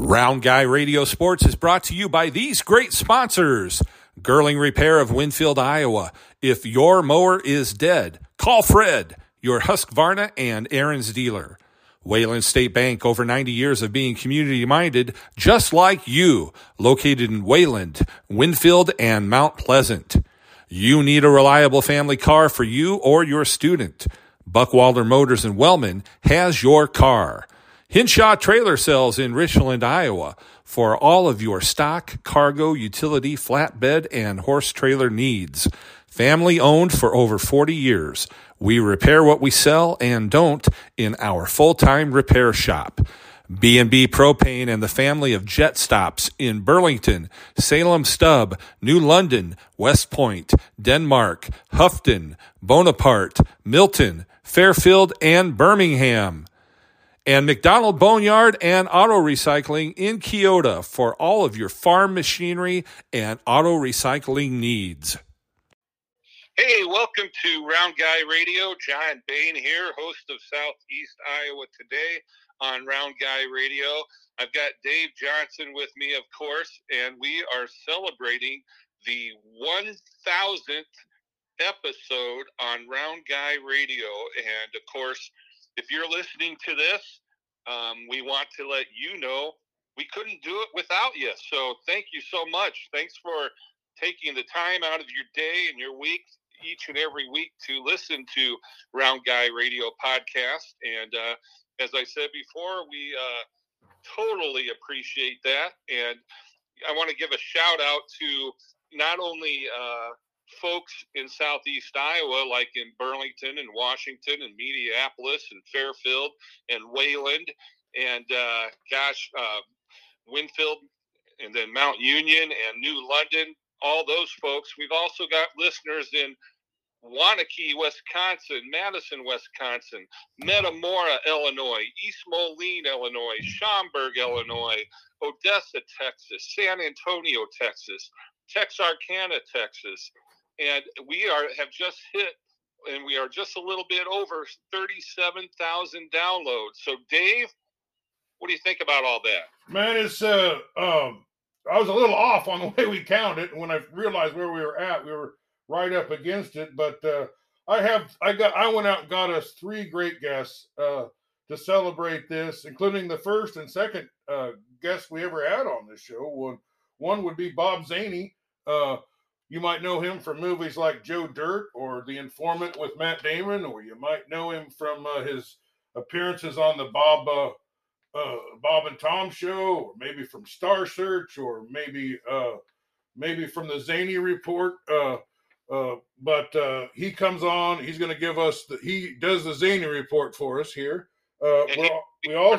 Round Guy Radio Sports is brought to you by these great sponsors. Girling Repair of Winfield, Iowa. If your mower is dead, call Fred, your Husqvarna and Ariens dealer. Wayland State Bank, over 90 years of being community minded, just like you, located in Wayland, Winfield, and Mount Pleasant. You need a reliable family car for you or your student. Buckwalder Motors in Wellman has your car. Hinshaw Trailer Sales in Richland, Iowa for all of your stock, cargo, utility, flatbed, and horse trailer needs. Family owned for over 40 years. We repair what we sell and don't in our full-time repair shop. B&B Propane and the family of jet stops in Burlington, Salem Stub, New London, West Point, Denmark, Houghton, Bonaparte, Milton, Fairfield, and Birmingham and McDonald Boneyard and Auto Recycling in Keota for all of your farm machinery and auto recycling needs. Hey, welcome to Round Guy Radio. John Bain here, host of Southeast Iowa Today on Round Guy Radio. I've got Dave Johnson with me, of course, and we are celebrating the 1000th episode on Round Guy Radio. And of course, if you're listening to this, um, we want to let you know we couldn't do it without you. So thank you so much. Thanks for taking the time out of your day and your week each and every week to listen to Round Guy Radio podcast. And uh, as I said before, we uh, totally appreciate that. And I want to give a shout out to not only uh, folks in southeast Iowa, like in Burlington and Washington and Mediapolis and Fairfield and Wayland and uh, gosh, uh, Winfield and then Mount Union and New London, all those folks. We've also got listeners in Waunakee, Wisconsin, Madison, Wisconsin, Metamora, Illinois, East Moline, Illinois, Schaumburg, Illinois, Odessa, Texas, San Antonio, Texas, Texarkana, Texas, and we are have just hit and we are just a little bit over 37,000 downloads. So Dave, what do you think about all that? Man, it's uh um I was a little off on the way we counted when I realized where we were at. We were right up against it, but uh I have I got I went out and got us three great guests uh to celebrate this, including the first and second uh guests we ever had on this show. One one would be Bob Zany. Uh you might know him from movies like Joe Dirt or The Informant with Matt Damon, or you might know him from uh, his appearances on the Bob uh, uh, Bob and Tom show, or maybe from Star Search, or maybe uh, maybe from the Zany Report. Uh, uh, but he comes on. He's going to give us the. He does the Zany Report for us here. we we all.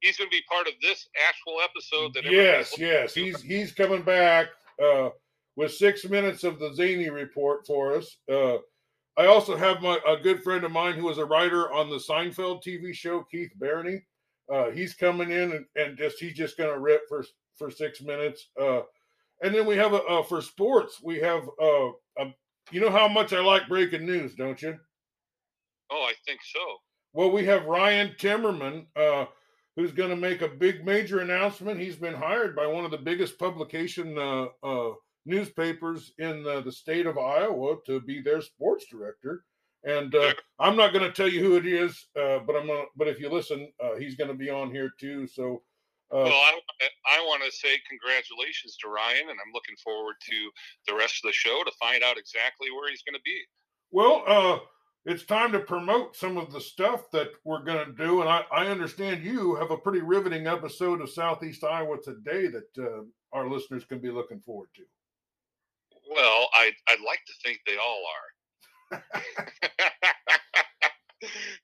He's going to be part of this actual episode. That yes, yes, he's he's coming back. Uh, with six minutes of the Zany report for us. Uh, I also have my a good friend of mine who is a writer on the Seinfeld TV show, Keith Barney. Uh, he's coming in and, and just he's just going to rip for for six minutes. Uh, and then we have a, for sports we have uh, a, you know how much I like breaking news, don't you? Oh, I think so. Well, we have Ryan Timmerman, uh, who's going to make a big major announcement. He's been hired by one of the biggest publication uh, uh, newspapers in the, the state of Iowa to be their sports director. And uh, I'm not going to tell you who it is, uh, but I'm gonna, but if you listen, uh, he's going to be on here too. So, uh, well, I, I want to say congratulations to Ryan, and I'm looking forward to the rest of the show to find out exactly where he's going to be. Well, uh, it's time to promote some of the stuff that we're going to do, and I, I understand you have a pretty riveting episode of Southeast Iowa today that uh, our listeners can be looking forward to. Well, I I'd like to think they all are.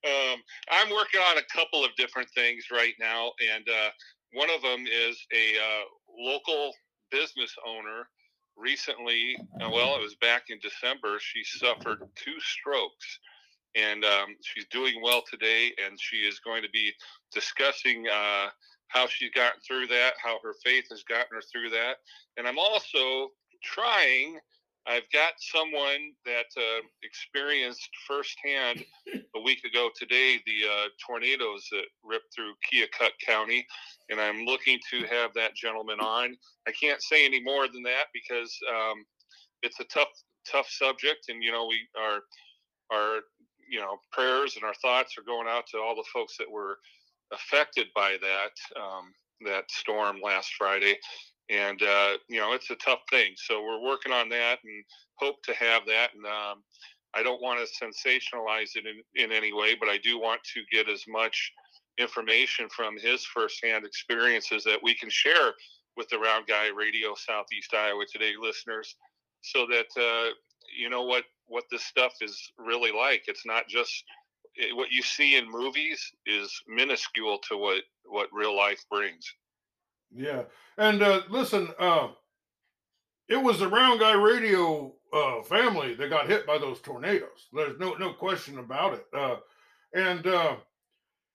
um, I'm working on a couple of different things right now, and uh, one of them is a uh, local business owner. Recently, uh, well, it was back in December. She suffered two strokes, and um, she's doing well today. And she is going to be discussing uh, how she's gotten through that, how her faith has gotten her through that. And I'm also trying I've got someone that uh, experienced firsthand a week ago today the uh, tornadoes that ripped through Keokuk County, and I'm looking to have that gentleman on. I can't say any more than that because um, it's a tough, tough subject, and you know we are, our, you know, prayers and our thoughts are going out to all the folks that were affected by that um, that storm last Friday and uh, you know it's a tough thing. So we're working on that and hope to have that. And um, I don't want to sensationalize it in, in any way, but I do want to get as much information from his firsthand experiences that we can share with the Round Guy Radio Southeast Iowa Today listeners, so that uh, you know what what this stuff is really like. It's not just it, what you see in movies is minuscule to what what real life brings. Yeah. And uh, listen, uh, it was the Round Guy Radio uh, family that got hit by those tornadoes. There's no no question about it. Uh, and uh,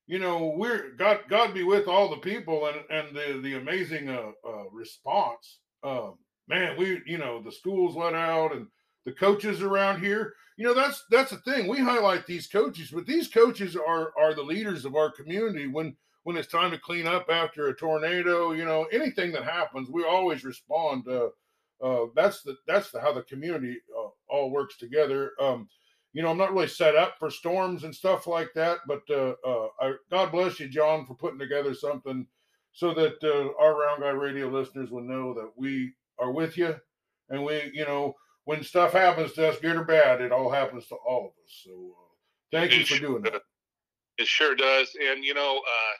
you know, we're God God be with all the people and and the the amazing uh, uh, response. Uh, man, we you know the schools let out and the coaches around here. You know that's that's the thing. We highlight these coaches, but these coaches are are the leaders of our community. When when it's time to clean up after a tornado, you know, anything that happens, we always respond. Uh, uh, that's the that's the how the community uh, all works together. Um, you know, I'm not really set up for storms and stuff like that, but uh, uh, I, God bless you, John, for putting together something so that uh, our Round Guy Radio listeners will know that we are with you, and we, you know, when stuff happens to us, good or bad, it all happens to all of us. So, thank you for doing that. It sure does. And, you know, uh,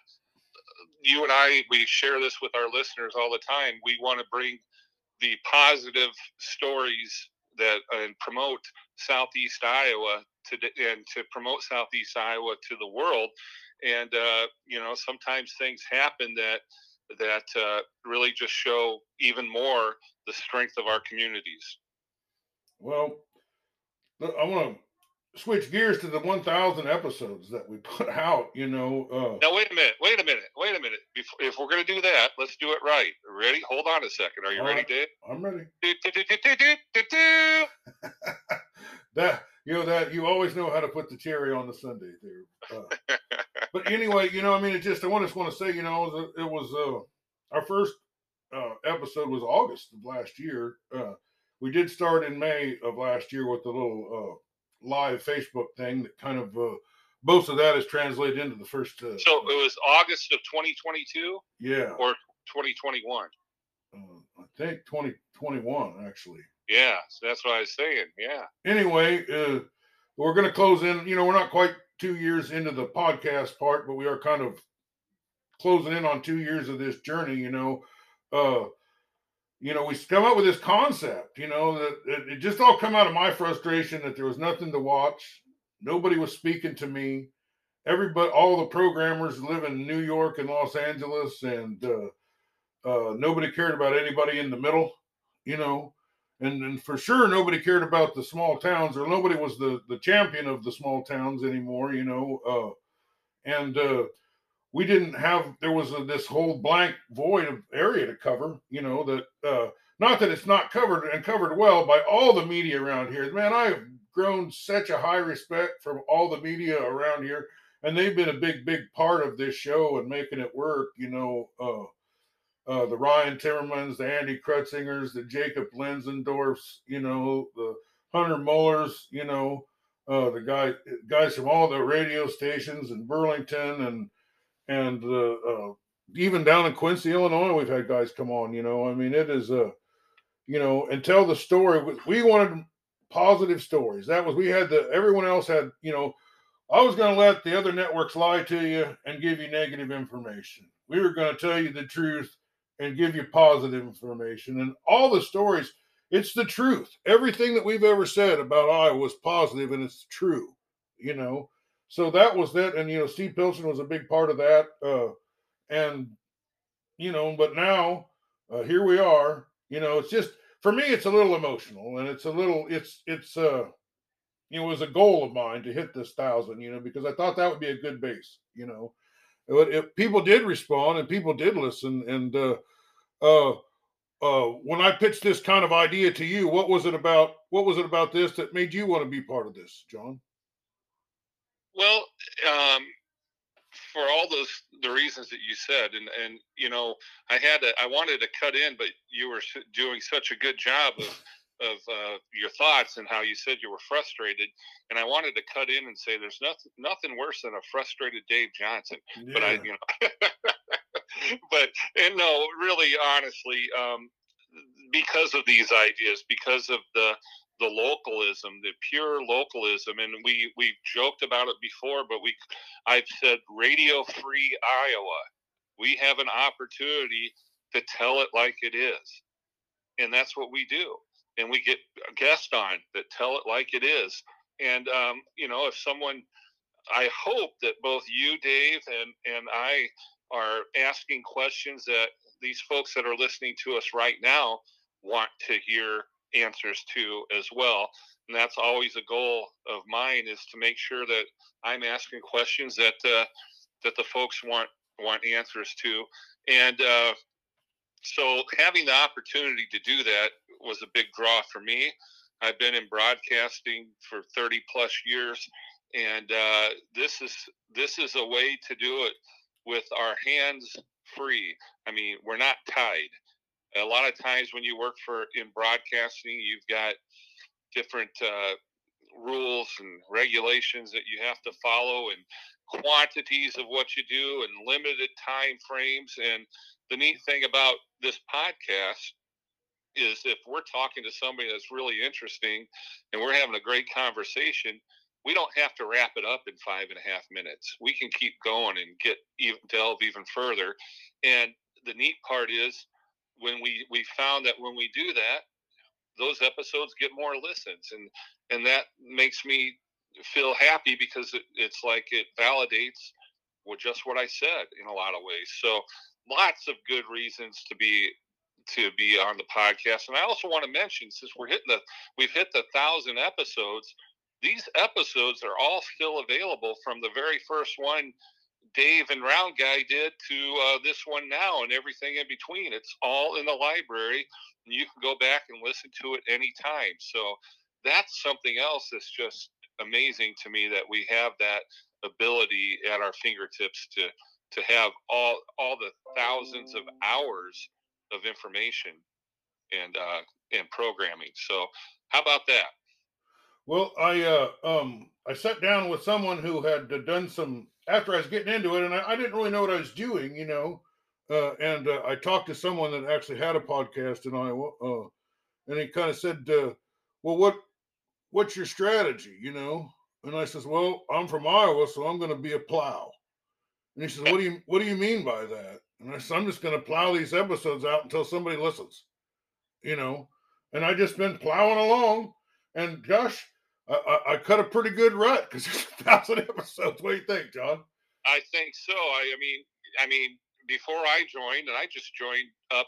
you and I, we share this with our listeners all the time. We want to bring the positive stories that and promote Southeast Iowa to and to promote Southeast Iowa to the world. And uh, you know, sometimes things happen that that uh, really just show even more the strength of our communities. Well, I want to switch gears to the 1000 episodes that we put out you know uh now wait a minute wait a minute wait a minute. If, if we're going to do that let's do it right. Ready? Hold on a second. Are you ready right. dave? I'm ready. That you know that you always know how to put the cherry on the sundae there uh, but anyway you know i mean it just i just want to say you know it was uh our first uh episode was august of last year uh. We did start in may of last year with the little uh live Facebook thing that kind of uh, most of that is translated into the first. Uh, so it was August of 2022. Yeah. Or 2021. Uh, I think 2021 actually. Yeah, so that's what I was saying. Yeah. Anyway, uh, we're going to close in. You know, we're not quite two years into the podcast part, but we are kind of closing in on two years of this journey. You know, uh, you know, we come up with this concept, you know, that it, it, just all come out of my frustration that there was nothing to watch. Nobody was speaking to me. Everybody, all the programmers live in New York and Los Angeles, and uh, uh, nobody cared about anybody in the middle, you know. And, and for sure, nobody cared about the small towns, or nobody was the, the champion of the small towns anymore, you know. Uh, and uh, we didn't have there was a, this whole blank void of area to cover you know that uh not that it's not covered and covered well by all the media around here. Man i've grown such a high respect from all the media around here and they've been a big big part of this show and making it work you know uh uh, the Ryan Timmermans, the Andy Krutzingers, the Jacob Lenzendorfs, you know, the Hunter Mullers, you know, uh, the guy guys from all the radio stations in Burlington and and uh, uh, even down in Quincy, Illinois, we've had guys come on. You know, I mean, it is a, uh, you know, and tell the story. We wanted positive stories. That was we had the everyone else had. You know, I was going to let the other networks lie to you and give you negative information. We were going to tell you the truth and give you positive information. And all the stories, it's the truth. Everything that we've ever said about Iowa was positive and it's true. You know, so that was that, and you know, Steve Pilson was a big part of that. Uh, and you know, but now uh, here we are. You know, it's just for me, it's a little emotional, and it's a little, it's it's uh, you know, it was a goal of mine to hit this thousand. You know, because I thought that would be a good base. You know, it, it, people did respond and people did listen, and uh, uh, uh, when I pitched this kind of idea to you, what was it about? What was it about this that made you want to be part of this, John? Well, um, for all those the reasons that you said, and and you know, I had to, I wanted to cut in, but you were doing such a good job of of uh, your thoughts and how you said you were frustrated, and I wanted to cut in and say there's nothing nothing worse than a frustrated Dave Johnson. Yeah. But I, you know, but and no, really, honestly, um, because of these ideas, because of the the localism, the pure localism, and we we joked about it before, but we I've said radio free Iowa. We have an opportunity to tell it like it is, and that's what we do. And we get guests on that tell it like it is. And um, you know, if someone, I hope that both you, Dave, and and I are asking questions that these folks that are listening to us right now want to hear answers to as well. And that's always a goal of mine is to make sure that I'm asking questions that uh, that the folks want want answers to. And uh, so having the opportunity to do that was a big draw for me. I've been in broadcasting for 30 plus years, and uh, this is this is a way to do it with our hands free. I mean, we're not tied a lot of times when you work for in broadcasting, you've got different uh, rules and regulations that you have to follow and quantities of what you do and limited time frames and the neat thing about this podcast is if we're talking to somebody that's really interesting and we're having a great conversation we don't have to wrap it up in five and a half minutes. We can keep going and get even delve even further. And the neat part is when we we found that when we do that, those episodes get more listens, and and that makes me feel happy because it, it's like it validates well, just what I said in a lot of ways. So lots of good reasons to be to be on the podcast. And I also want to mention, since we're hitting the we've hit the thousand episodes, these episodes are all still available from the very first one Dave and Round Guy did to uh, this one now and everything in between. It's all in the library, and you can go back and listen to it anytime. So that's something else that's just amazing to me that we have that ability at our fingertips to to have all all the thousands of hours of information and uh, and programming. So how about that? Well, I uh, um I sat down with someone who had done some after I was getting into it, and I, I didn't really know what I was doing, you know. Uh, and uh, I talked to someone that actually had a podcast in Iowa, uh, and he kind of said, uh, "Well, what what's your strategy?" You know, and I says, "Well, I'm from Iowa, so I'm going to be a plow." And he says, "What do you what do you mean by that?" And I said, "I'm just going to plow these episodes out until somebody listens." You know, and I just been plowing along, and gosh, I, I, I cut a pretty good rut because there's a thousand episodes. What do you think, John? I think so. I, I mean, I mean, before I joined, and I just joined up,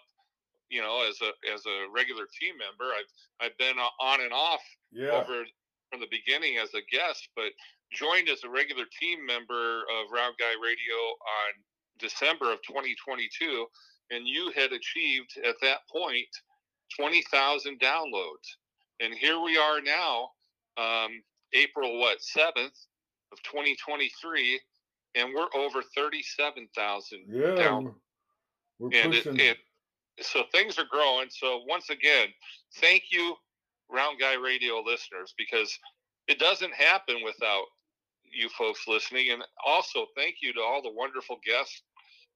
you know, as a as a regular team member. I've I've been on and off yeah. over from the beginning as a guest, but joined as a regular team member of Round Guy Radio on December of 2022, and you had achieved at that point 20,000 downloads. And here we are now um, April what seventh of 2023, and we're over 37,000 yeah, down. We're, and pushing. It, it, so things are growing. So once again, thank you, Round Guy Radio listeners, because it doesn't happen without you folks listening. And also, thank you to all the wonderful guests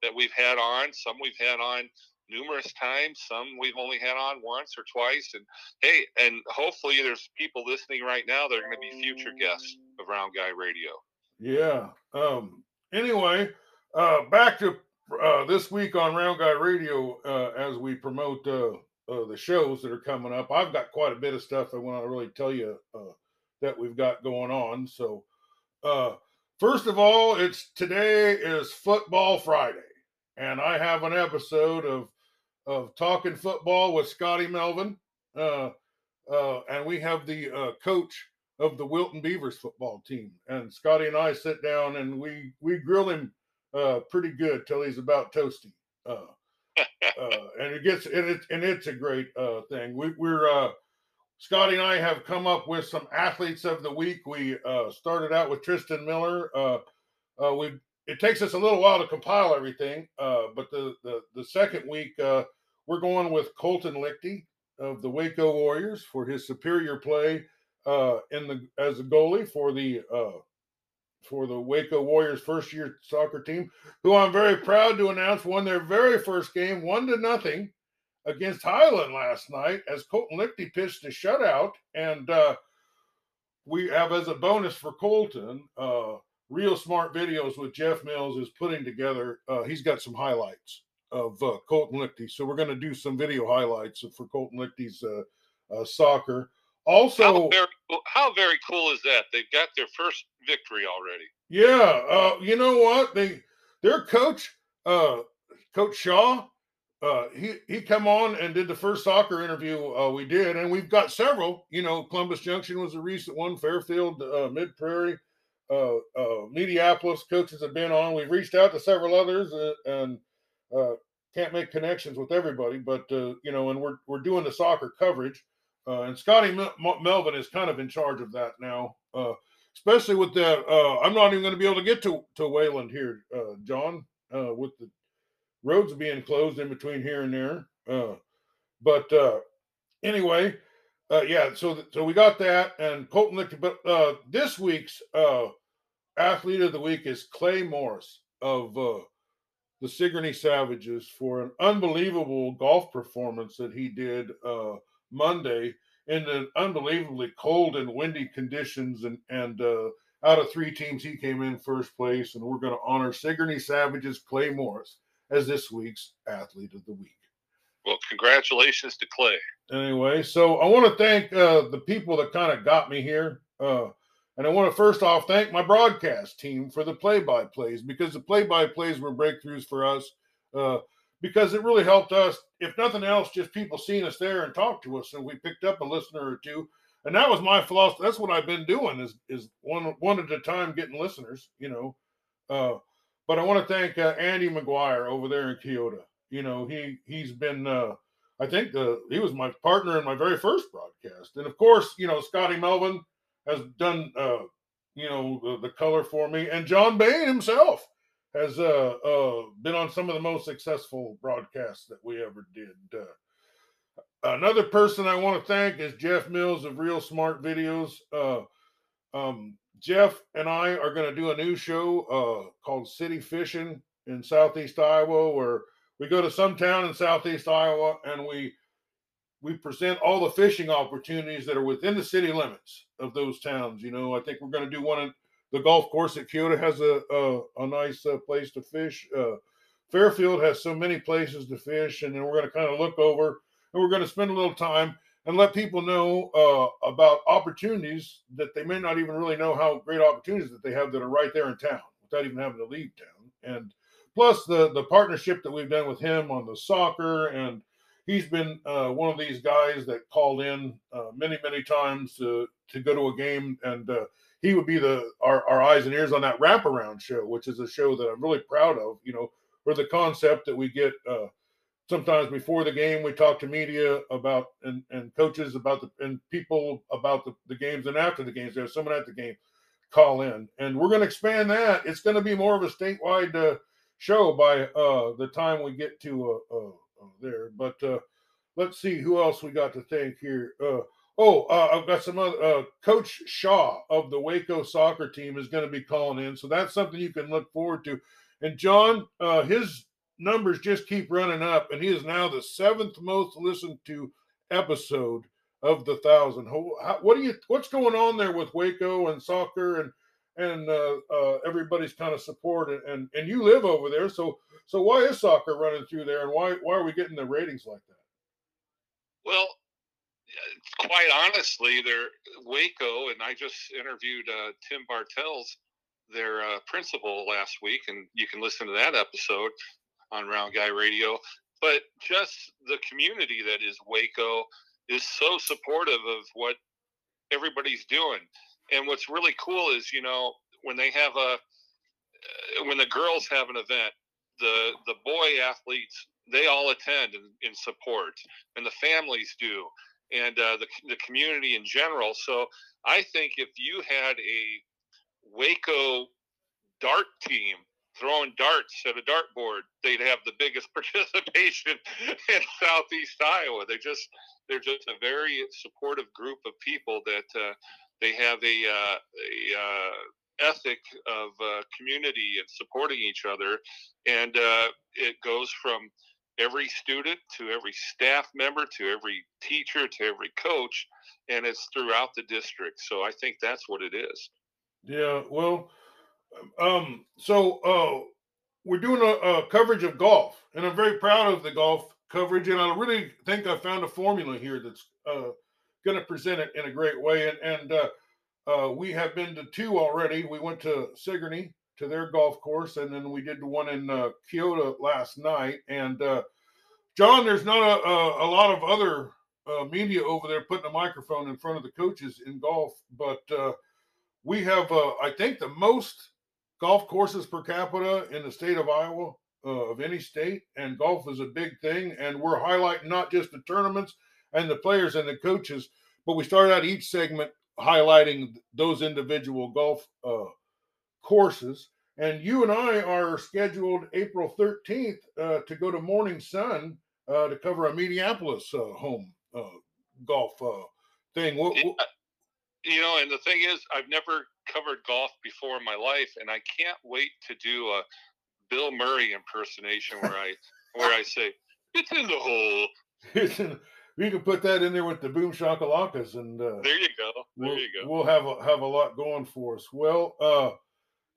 that we've had on. Some we've had on numerous times. Some we've only had on once or twice. And hey, and hopefully there's people listening right now that are going to be future guests of Round Guy Radio. Yeah. Um. Anyway, uh, back to uh, this week on Round Guy Radio uh, as we promote uh, uh, the shows that are coming up. I've got quite a bit of stuff I want to really tell you uh, that we've got going on. So, uh, first of all, it's today is Football Friday, and I have an episode of of talking football with Scotty Melvin, uh, uh, and we have the uh, coach of the Wilton Beavers football team. And Scotty and I sit down and we we grill him uh, pretty good till he's about toasty. Uh, uh, and it gets and it and it's a great uh, thing. We, we're uh, Scotty and I have come up with some athletes of the week. We uh, started out with Tristan Miller. Uh, uh, we it takes us a little while to compile everything, uh, but the, the the second week uh, we're going with Colton Liechty of the Waco Warriors for his superior play uh, in the as a goalie for the uh, for the Waco Warriors first year soccer team, who I'm very proud to announce won their very first game one to nothing against Highland last night as Colton Liechty pitched a shutout and. Uh, we have as a bonus for Colton, uh, Real Smart Videos with Jeff Mills is putting together. Uh, he's got some highlights of uh, Colton Liechty, so we're going to do some video highlights for Colton Liechty's uh, uh, soccer. Also, how very, how very cool is that? They've got their first victory already. Yeah, uh, you know what? They their coach, uh, Coach Shaw, uh, he he come on and did the first soccer interview uh, we did, and we've got several. You know, Columbus Junction was a recent one, Fairfield, uh, Mid Prairie, uh, uh, Mediapolis coaches have been on. We've reached out to several others uh, and uh, can't make connections with everybody, but uh, you know, and we're we're doing the soccer coverage. Uh, and Scotty Mel- Melvin is kind of in charge of that now, uh, especially with that, Uh, I'm not even going to be able to get to to Wayland here, uh, John, uh, with the roads being closed in between here and there. Uh, but uh, anyway, uh, yeah. So th- so we got that, and Colton Liechty. But uh, this week's uh, athlete of the week is Clay Morris of uh, the Sigourney Savages for an unbelievable golf performance that he did uh, Monday in an unbelievably cold and windy conditions. And, and uh, out of three teams, he came in first place. And we're going to honor Sigourney Savages Clay Morris as this week's athlete of the week. Well, congratulations to Clay. Anyway, so I want to thank uh, the people that kind of got me here. Uh, and I want to first off thank my broadcast team for the play by plays because the play by plays were breakthroughs for us uh, because it really helped us, if nothing else, just people seeing us there and talk to us. And we picked up a listener or two. And that was my philosophy. That's what I've been doing is is one one at a time getting listeners, you know. Uh, but I want to thank uh, Andy McGuire over there in Keota. You know, he he's been uh, I think the he was my partner in my very first broadcast. And of course, you know, Scotty Melvin, has done uh, you know the, the, color for me, and John Bain himself has uh, uh, been on some of the most successful broadcasts that we ever did. Uh, another person I want to thank is Jeff Mills of Real Smart Videos. Uh, um, Jeff and I are going to do a new show uh, called City Fishing in Southeast Iowa, where we go to some town in Southeast Iowa and we we present all the fishing opportunities that are within the city limits of those towns. You know, I think we're going to do one at the golf course at Keota has a a, a nice uh, place to fish. Uh, Fairfield has so many places to fish, and then we're going to kind of look over and we're going to spend a little time and let people know uh, about opportunities that they may not even really know how great opportunities that they have that are right there in town without even having to leave town. And plus the the partnership that we've done with him on the soccer and he's been uh, one of these guys that called in uh, many, many times to to go to a game, and uh, he would be the our, our eyes and ears on that wraparound show, which is a show that I'm really proud of. You know, for the concept that we get uh, sometimes before the game, we talk to media about and, and coaches about the and people about the, the games, and after the games, there's someone at the game call in, and we're going to expand that. It's going to be more of a statewide uh, show by uh, the time we get to uh, there. But uh, let's see who else we got to thank here. Uh, oh, uh, I've got some other. Uh, Coach Shaw of the Waco soccer team is going to be calling in, so that's something you can look forward to. And John, uh, his numbers just keep running up, and he is now the seventh most listened to episode of the thousand. What do you? What's going on there with Waco and soccer and and uh, uh, everybody's kind of support and, and and you live over there so so why is soccer running through there and why why are we getting the ratings like that? Well quite honestly they're waco and i just interviewed uh, tim bartels their uh, principal last week and you can listen to that episode on round guy radio but just the community that is waco is so supportive of what everybody's doing and what's really cool is, you know, when they have a, uh, when the girls have an event, the the boy athletes they all attend and, support, and the families do, and uh, the the community in general. So I think if you had a Waco dart team throwing darts at a dartboard, they'd have the biggest participation in Southeast Iowa. They just they're just a very supportive group of people that uh, they have a, uh, a uh, ethic of uh, community and supporting each other, and it goes from every student to every staff member to every teacher to every coach, and it's throughout the district. So I think that's what it is. Yeah, well, um, so uh, we're doing a, a, coverage of golf, and I'm very proud of the golf coverage, and I really think I found a formula here that's uh, going to present it in a great way. And, and uh, uh, we have been to two already. We went to Sigourney to their golf course, and then we did the one in uh, Keota last night. And uh, John, there's not a, a, a lot of other uh, media over there putting a microphone in front of the coaches in golf, but we have, I think, the most golf courses per capita in the state of Iowa uh, of any state, and golf is a big thing. And we're highlighting not just the tournaments and the players and the coaches, but we start out each segment highlighting those individual golf uh, courses. And you and I are scheduled April 13th uh, to go to Morning Sun uh, to cover a Mediapolis uh, home uh, golf thing. What, what, you know, and the thing is, I've never covered golf before in my life, and I can't wait to do a Bill Murray impersonation where I where I say it's in the hole. We can put that in there with the boom shakalakas, and uh, there you go. There we'll, you go. We'll have a, have a lot going for us. Well, uh,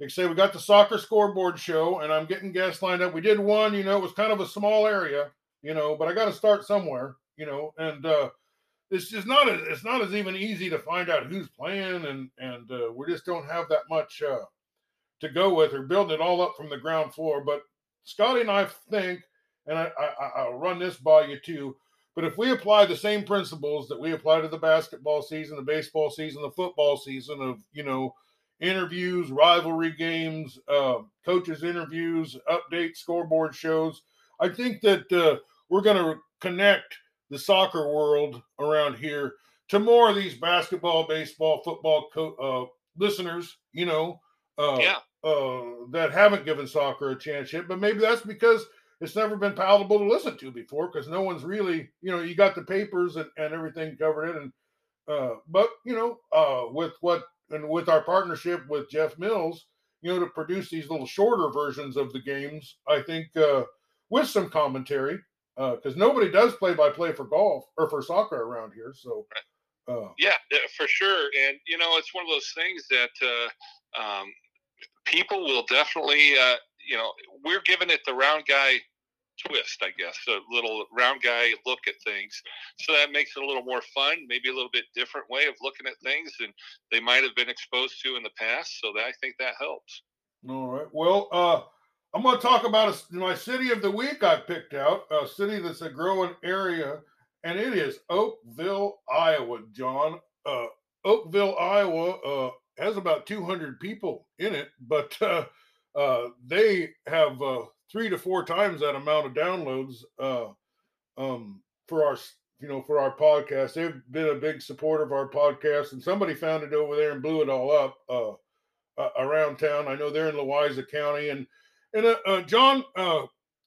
like I say, we got the soccer scoreboard show, and I'm getting guests lined up. We did one, you know, it was kind of a small area, you know, but I got to start somewhere, you know, and uh, it's just not as it's not as even easy to find out who's playing, and and uh, we just don't have that much uh, to go with. We're building it all up from the ground floor. But Scotty and I think, and I, I I'll run this by you too. But if we apply the same principles that we apply to the basketball season, the baseball season, the football season of you know interviews, rivalry games, uh, coaches interviews, updates, scoreboard shows, I think that uh, we're going to connect the soccer world around here to more of these basketball, baseball, football co- uh, listeners, you know, uh, yeah. uh, that haven't given soccer a chance yet. But maybe that's because it's never been palatable to listen to before because no one's really, you know, you got the papers and, and everything covered in. And, uh, but, you know, uh, with what, and with our partnership with Jeff Mills, you know, to produce these little shorter versions of the games, I think uh, with some commentary, because uh, nobody does play by play for golf or for soccer around here. So, uh, yeah, for sure. And you know, it's one of those things that uh, um, people will definitely, uh, you know, we're giving it the round guy twist, I guess, a little round guy look at things. So that makes it a little more fun, maybe a little bit different way of looking at things than they might have been exposed to in the past. So that, I think that helps. All right. Well, uh, I'm going to talk about a, my city of the week I picked out, a city that's a growing area, and it is Oakville, Iowa, John. Uh, Oakville, Iowa uh, has about 200 people in it, but uh, uh they have uh, three to four times that amount of downloads uh, um, for our you know for our podcast. They've been a big supporter of our podcast, and somebody found it over there and blew it all up around town. I know they're in Louisa County, and and uh, uh, John, uh,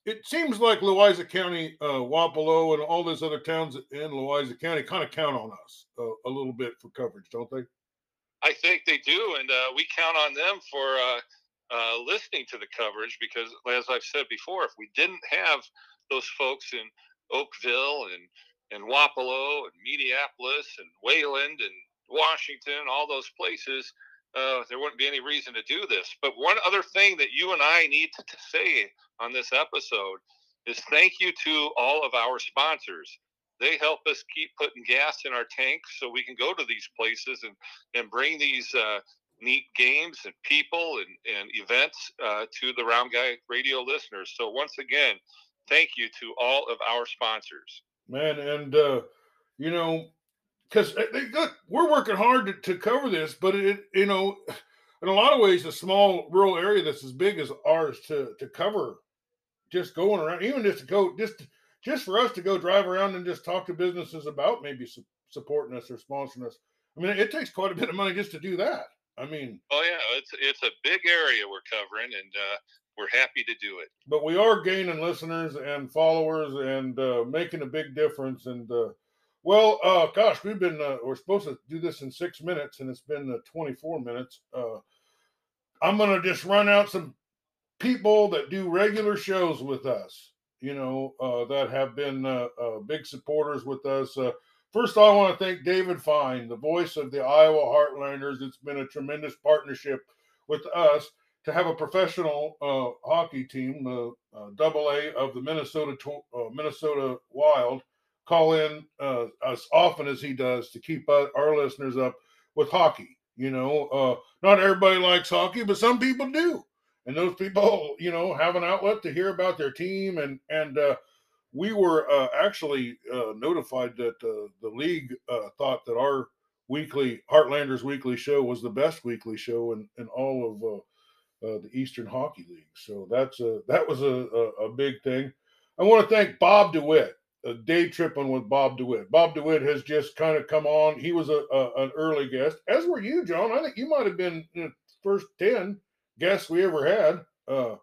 it seems like Louisa County, uh, Wapello, and all those other towns in Louisa County kind of count on us uh, a little bit for coverage, don't they? I think they do, and uh, we count on them for uh, listening to the coverage because, as I've said before, if we didn't have those folks in Oakville and and Wapello and Mediapolis and Wayland and Washington, all those places, uh, there wouldn't be any reason to do this. But one other thing that you and I need to, to say on this episode is thank you to all of our sponsors. They help us keep putting gas in our tanks so we can go to these places and, and bring these uh, neat games and people and, and events uh, to the Round Guy radio listeners. So, once again, thank you to all of our sponsors. Man, and, uh, you know, because we're working hard to, to, cover this, but it, you know, in a lot of ways, a small rural area that's as big as ours to to cover just going around, even just to go, just just for us to go drive around and just talk to businesses about maybe su- supporting us or sponsoring us. I mean, it takes quite a bit of money just to do that. I mean, oh yeah, it's it's a big area we're covering, and uh, we're happy to do it. But we are gaining listeners and followers and uh, making a big difference. And uh, well, uh, gosh, we've been uh, we're supposed to do this in six minutes, and it's been uh, 24 minutes. Uh, I'm gonna just run out some people that do regular shows with us. You know, that have been big supporters with us. First, I want to thank David Fine, the voice of the Iowa Heartlanders. It's been a tremendous partnership with us to have a professional uh, hockey team, the uh, Double A of the Minnesota uh, Minnesota Wild, call in uh, as often as he does to keep our listeners up with hockey. You know, uh, not everybody likes hockey, but some people do, and those people, you know, have an outlet to hear about their team. And and uh, we were actually notified that the league thought that our weekly Heartlanders weekly show was the best weekly show in, in all of uh, the Eastern Hockey League. So that's a that was a, a, a big thing. I want to thank Bob DeWitt, a day tripping with Bob DeWitt. Bob DeWitt has just kind of come on. He was a, a, an early guest, as were you, John. I think you might have been the first ten guests we ever had. Uh,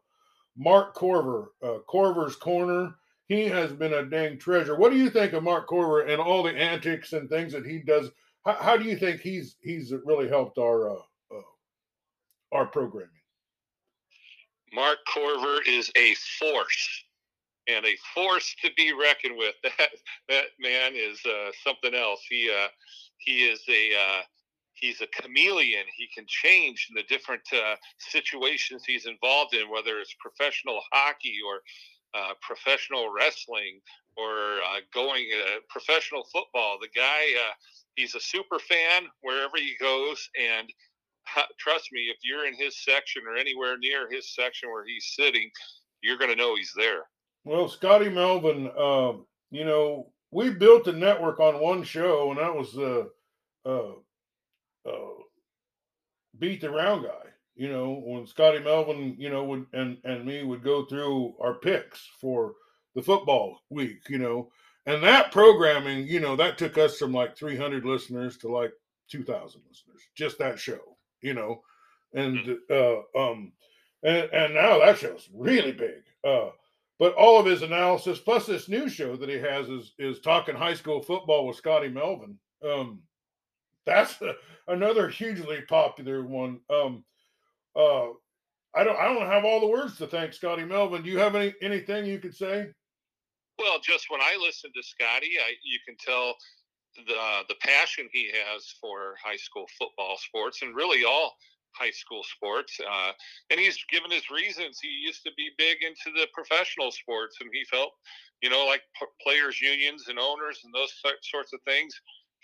Mark Corver, uh, Corver's Corner. He has been a dang treasure. What do you think of Mark Corver and all the antics and things that he does? How, how do you think he's he's really helped our uh, uh our programming? Mark Corver is a force and a force to be reckoned with. That that man is uh, something else. He uh, he is a uh, he's a chameleon. He can change in the different uh, situations he's involved in, whether it's professional hockey or uh, professional wrestling or uh, going professional football. The guy he's a super fan wherever he goes and trust me, if you're in his section or anywhere near his section where he's sitting, you're going to know he's there. Well, Scotty Melvin, uh, you know, we built a network on one show, and that was uh, uh, uh, beat the round guy. You know, when Scotty Melvin, you know, would and and me would go through our picks for the football week. You know, and that programming, you know, that took us from like 300 listeners to like 2,000 listeners. Just that show you know, and mm. uh, um, and and now that show's really big. Uh, but all of his analysis, plus this new show that he has, is is talking high school football with Scotty Melvin. Um, that's a, another hugely popular one. Um, uh, I don't I don't have all the words to thank Scotty Melvin. Do you have any anything you could say? Well, just when I listen to Scotty, I, you can tell the the passion he has for high school football sports and really all high school sports. Uh, and he's given his reasons. He used to be big into the professional sports, and he felt, you know, like p- players' unions and owners and those sorts of things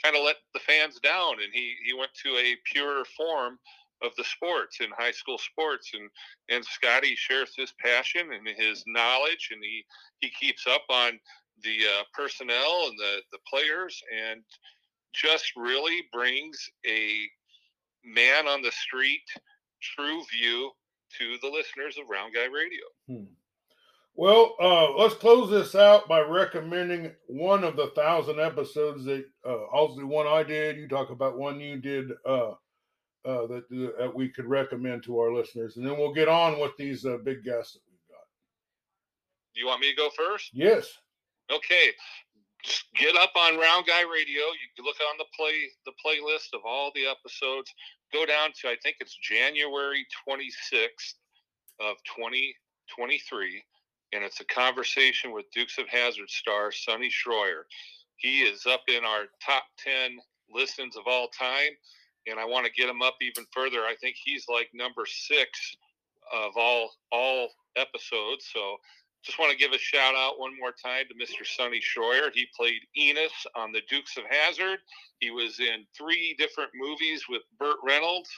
kind of let the fans down. And he he went to a pure form of the sports in high school sports and and Scotty shares his passion and his knowledge and he he keeps up on the uh, personnel and the the players, and just really brings a man on the street true view to the listeners of Round Guy Radio. Hmm. Well, uh, let's close this out by recommending one of the thousand episodes that uh, also one I did. You talk about one you did uh, uh, that, that we could recommend to our listeners, and then we'll get on with these uh, big guests that we've got. Do you want me to go first? Yes. Okay, just get up on Round Guy Radio. You can look on the play the playlist of all the episodes. Go down to I think it's January 26th of 2023, and it's a conversation with Dukes of Hazzard star Sonny Shroyer. He is up in our top 10 listens of all time, and I want to get him up even further. I think he's like number six of all all episodes. So just want to give a shout out one more time to Mr. Sonny Shroyer. He played Enos on the Dukes of Hazzard. He was in three different movies with Burt Reynolds,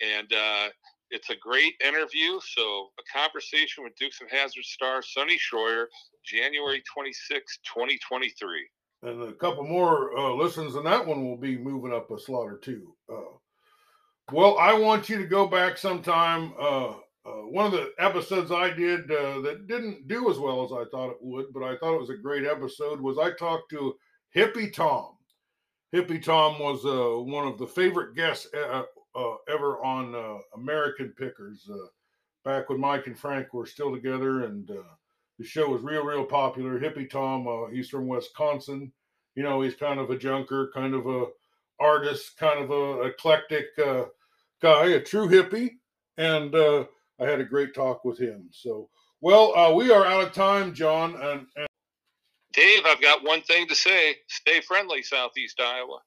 and uh, it's a great interview. So, a conversation with Dukes of Hazzard star Sonny Shroyer, January 26, 2023. And a couple more uh, listens, and that one will be moving up a slot or two. Uh, well, I want you to go back sometime uh, uh, one of the episodes I did uh, that didn't do as well as I thought it would, but I thought it was a great episode, was I talked to Hippie Tom. Hippie Tom was uh, one of the favorite guests ever on American Pickers back when Mike and Frank were still together, and the show was real, real popular. Hippie Tom, uh, he's from Wisconsin. You know, he's kind of a junker, kind of a artist, kind of a eclectic uh, guy, a true hippie, and uh, I had a great talk with him. So, well, uh, we are out of time, John. And, and Dave, I've got one thing to say: stay friendly, Southeast Iowa.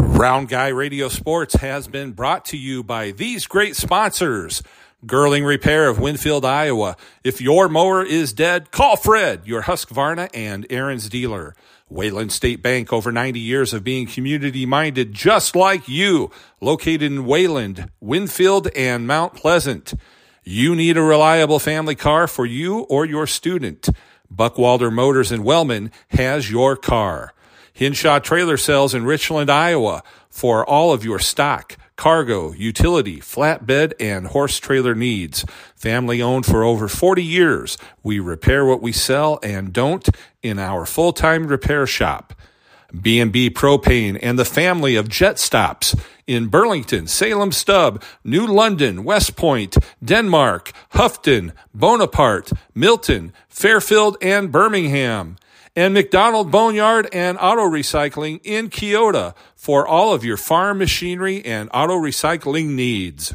Round Guy Radio Sports has been brought to you by these great sponsors. Girling Repair of Winfield, Iowa. If your mower is dead, call Fred, your Husqvarna and Ariens dealer. Wayland State Bank, over 90 years of being community minded, just like you, located in Wayland, Winfield, and Mount Pleasant. You need a reliable family car for you or your student. Buckwalter Motors in Wellman has your car. Hinshaw Trailer Sales in Richland, Iowa for all of your stock, cargo, utility, flatbed, and horse trailer needs. Family owned for over 40 years. We repair what we sell and don't in our full-time repair shop. B&B Propane and the family of jet stops in Burlington, Salem Stub, New London, West Point, Denmark, Houghton, Bonaparte, Milton, Fairfield, and Birmingham and McDonald Boneyard and Auto Recycling in Keota for all of your farm machinery and auto recycling needs.